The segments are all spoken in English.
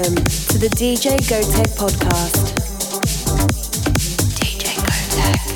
welcome to the DJ Gotek podcast. You're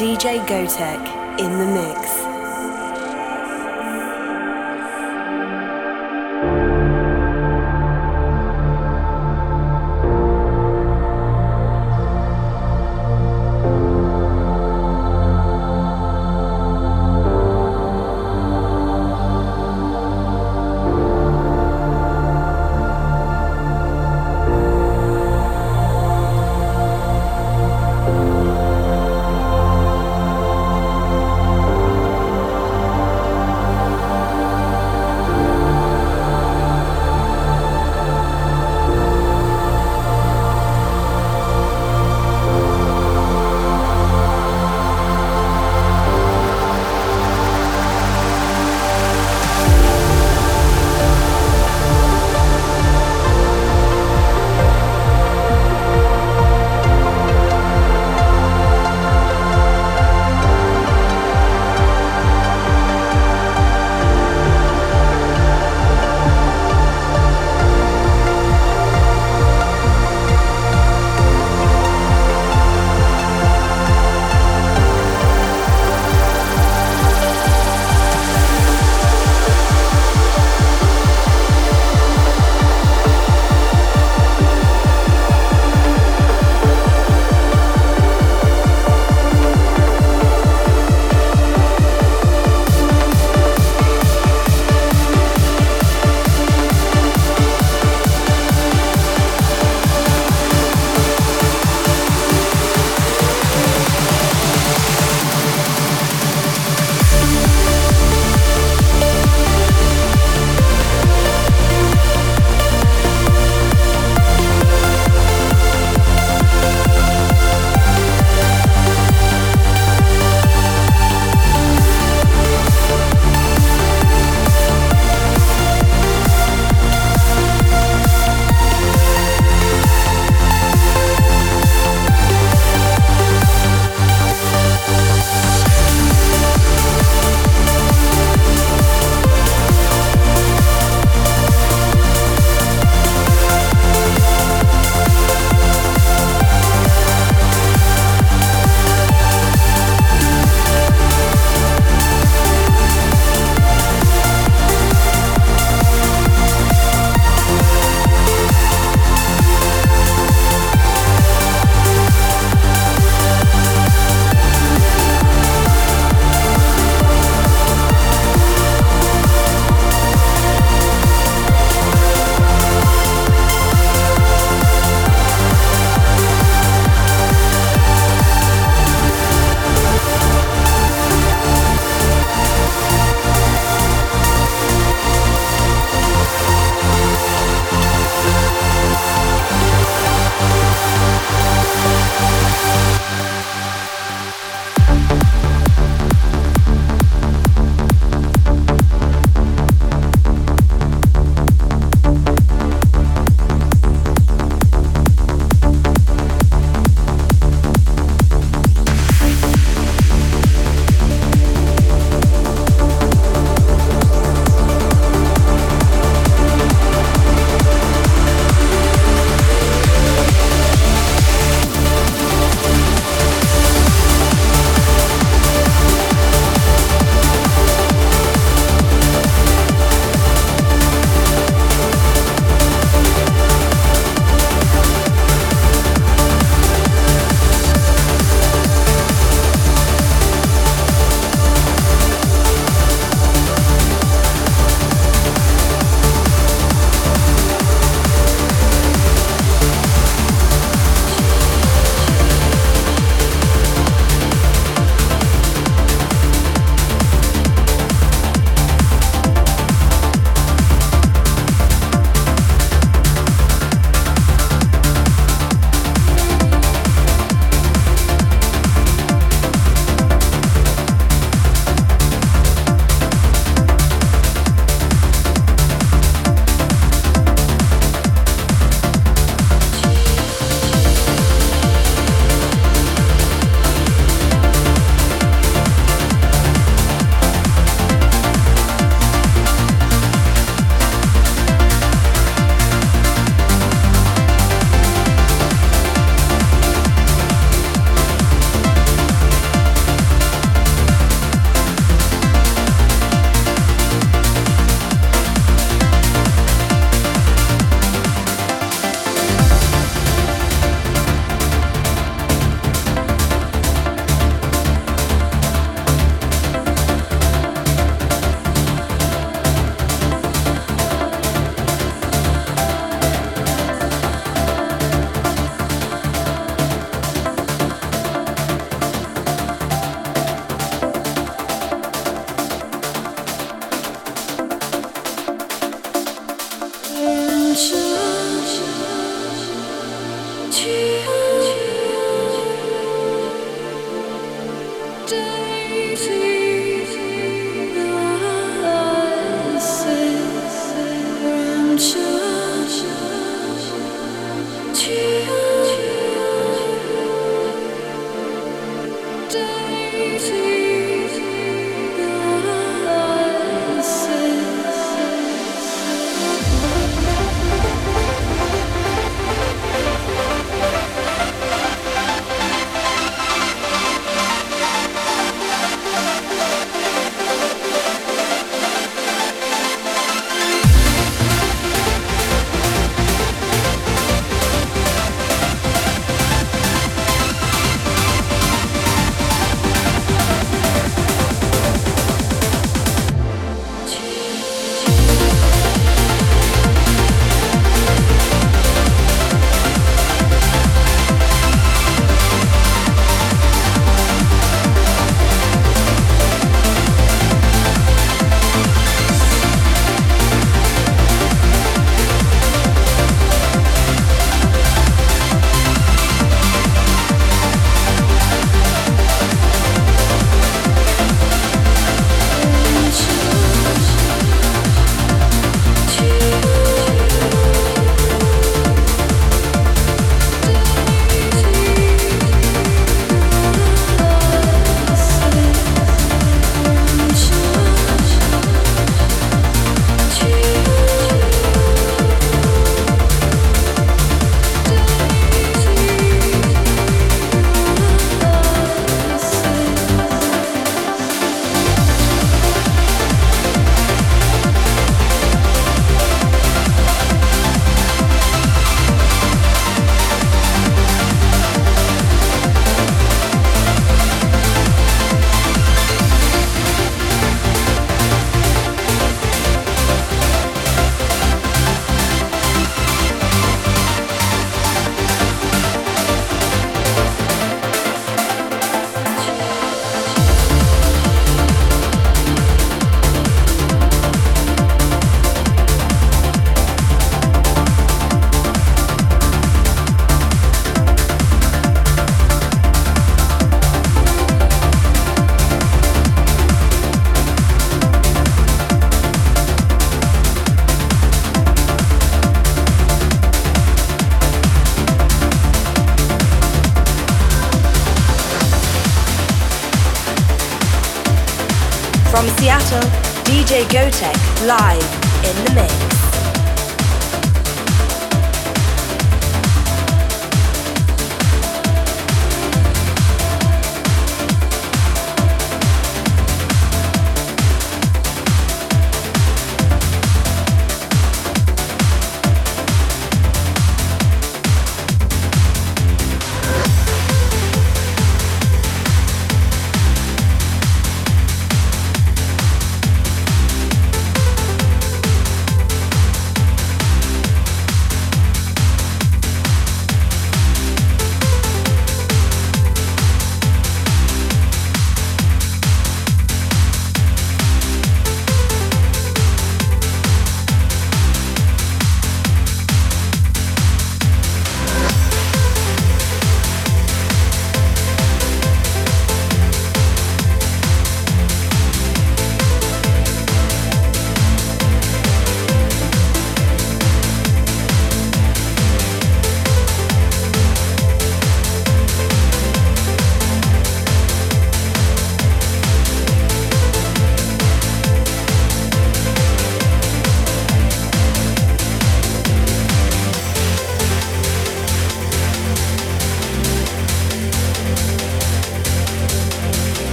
DJ Gotek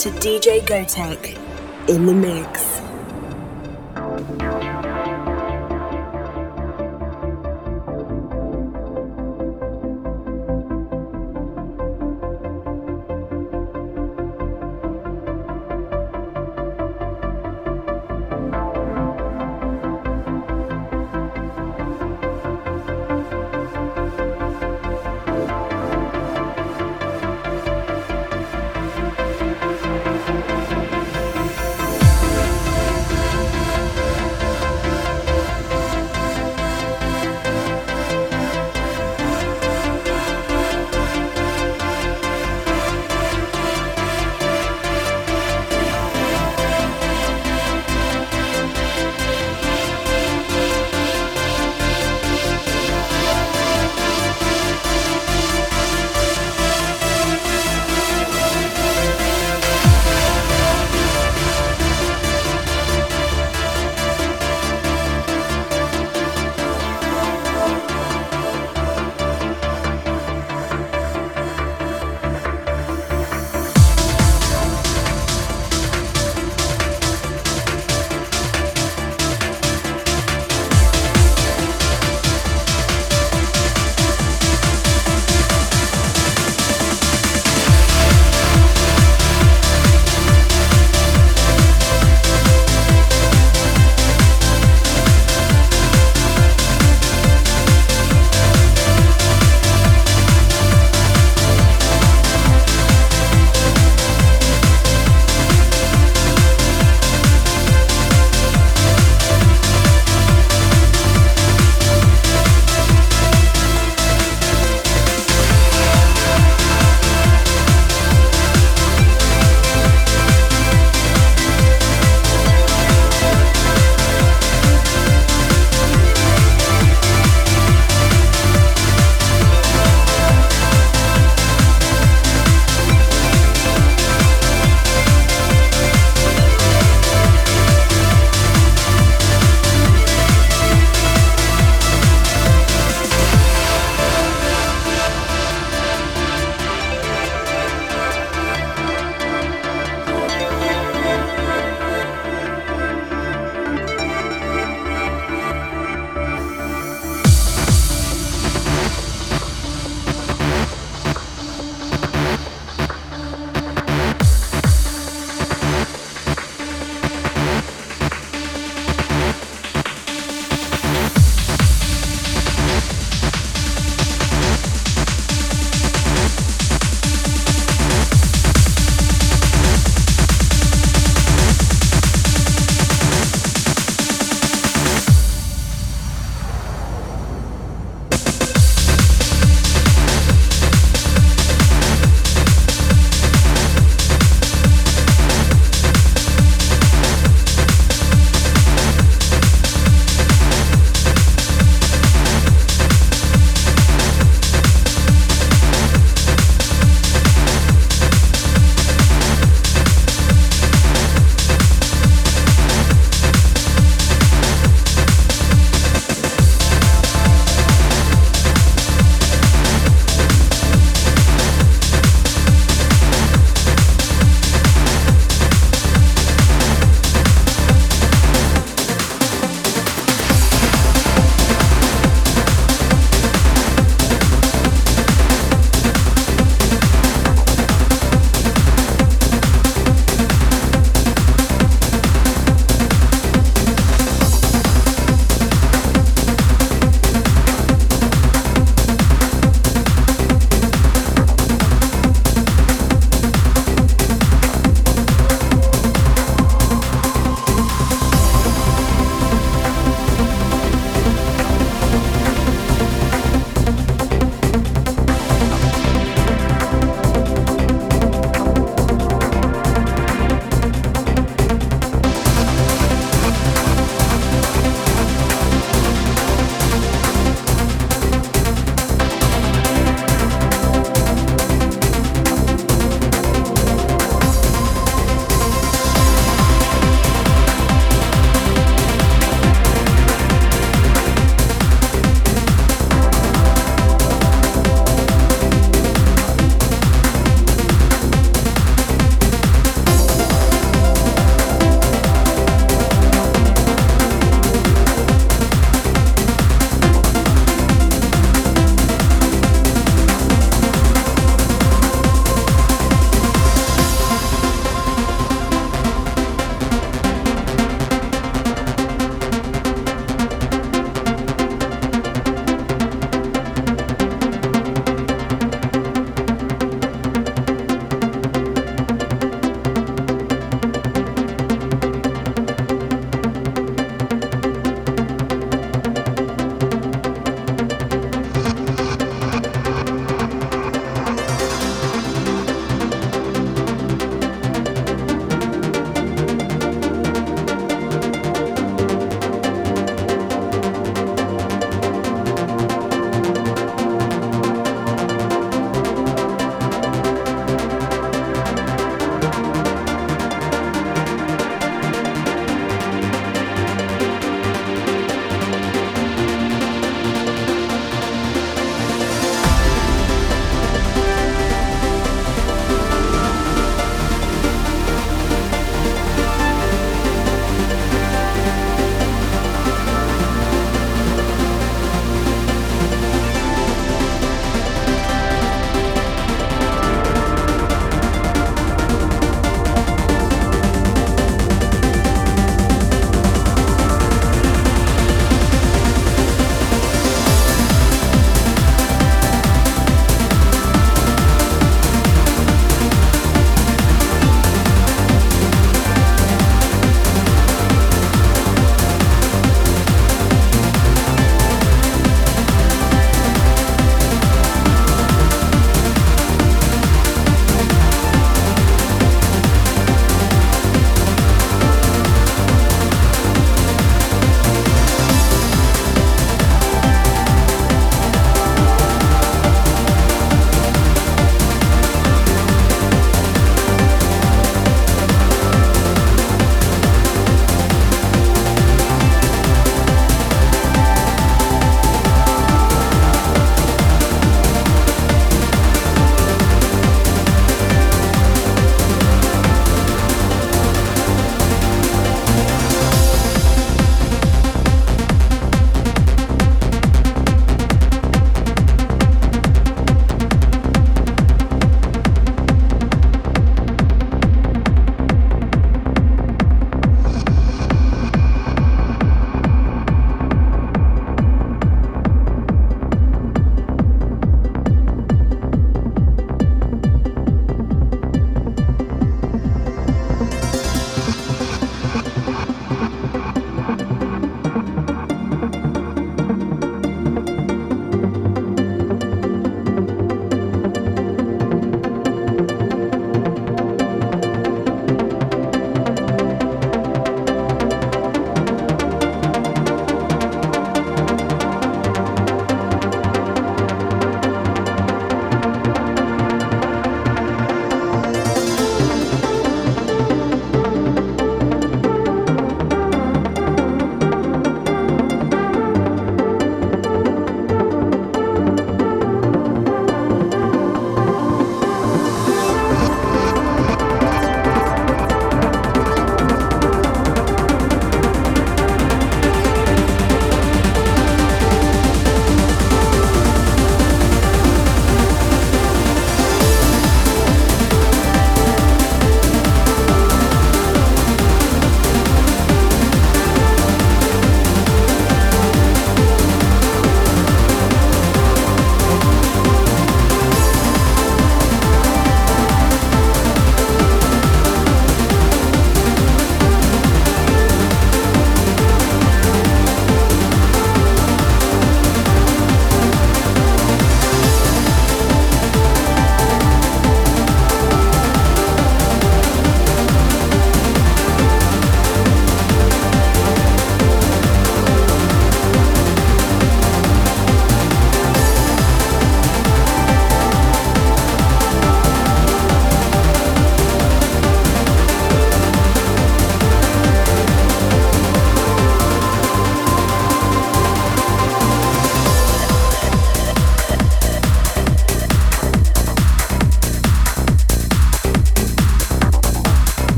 to DJ Gotek in the mix.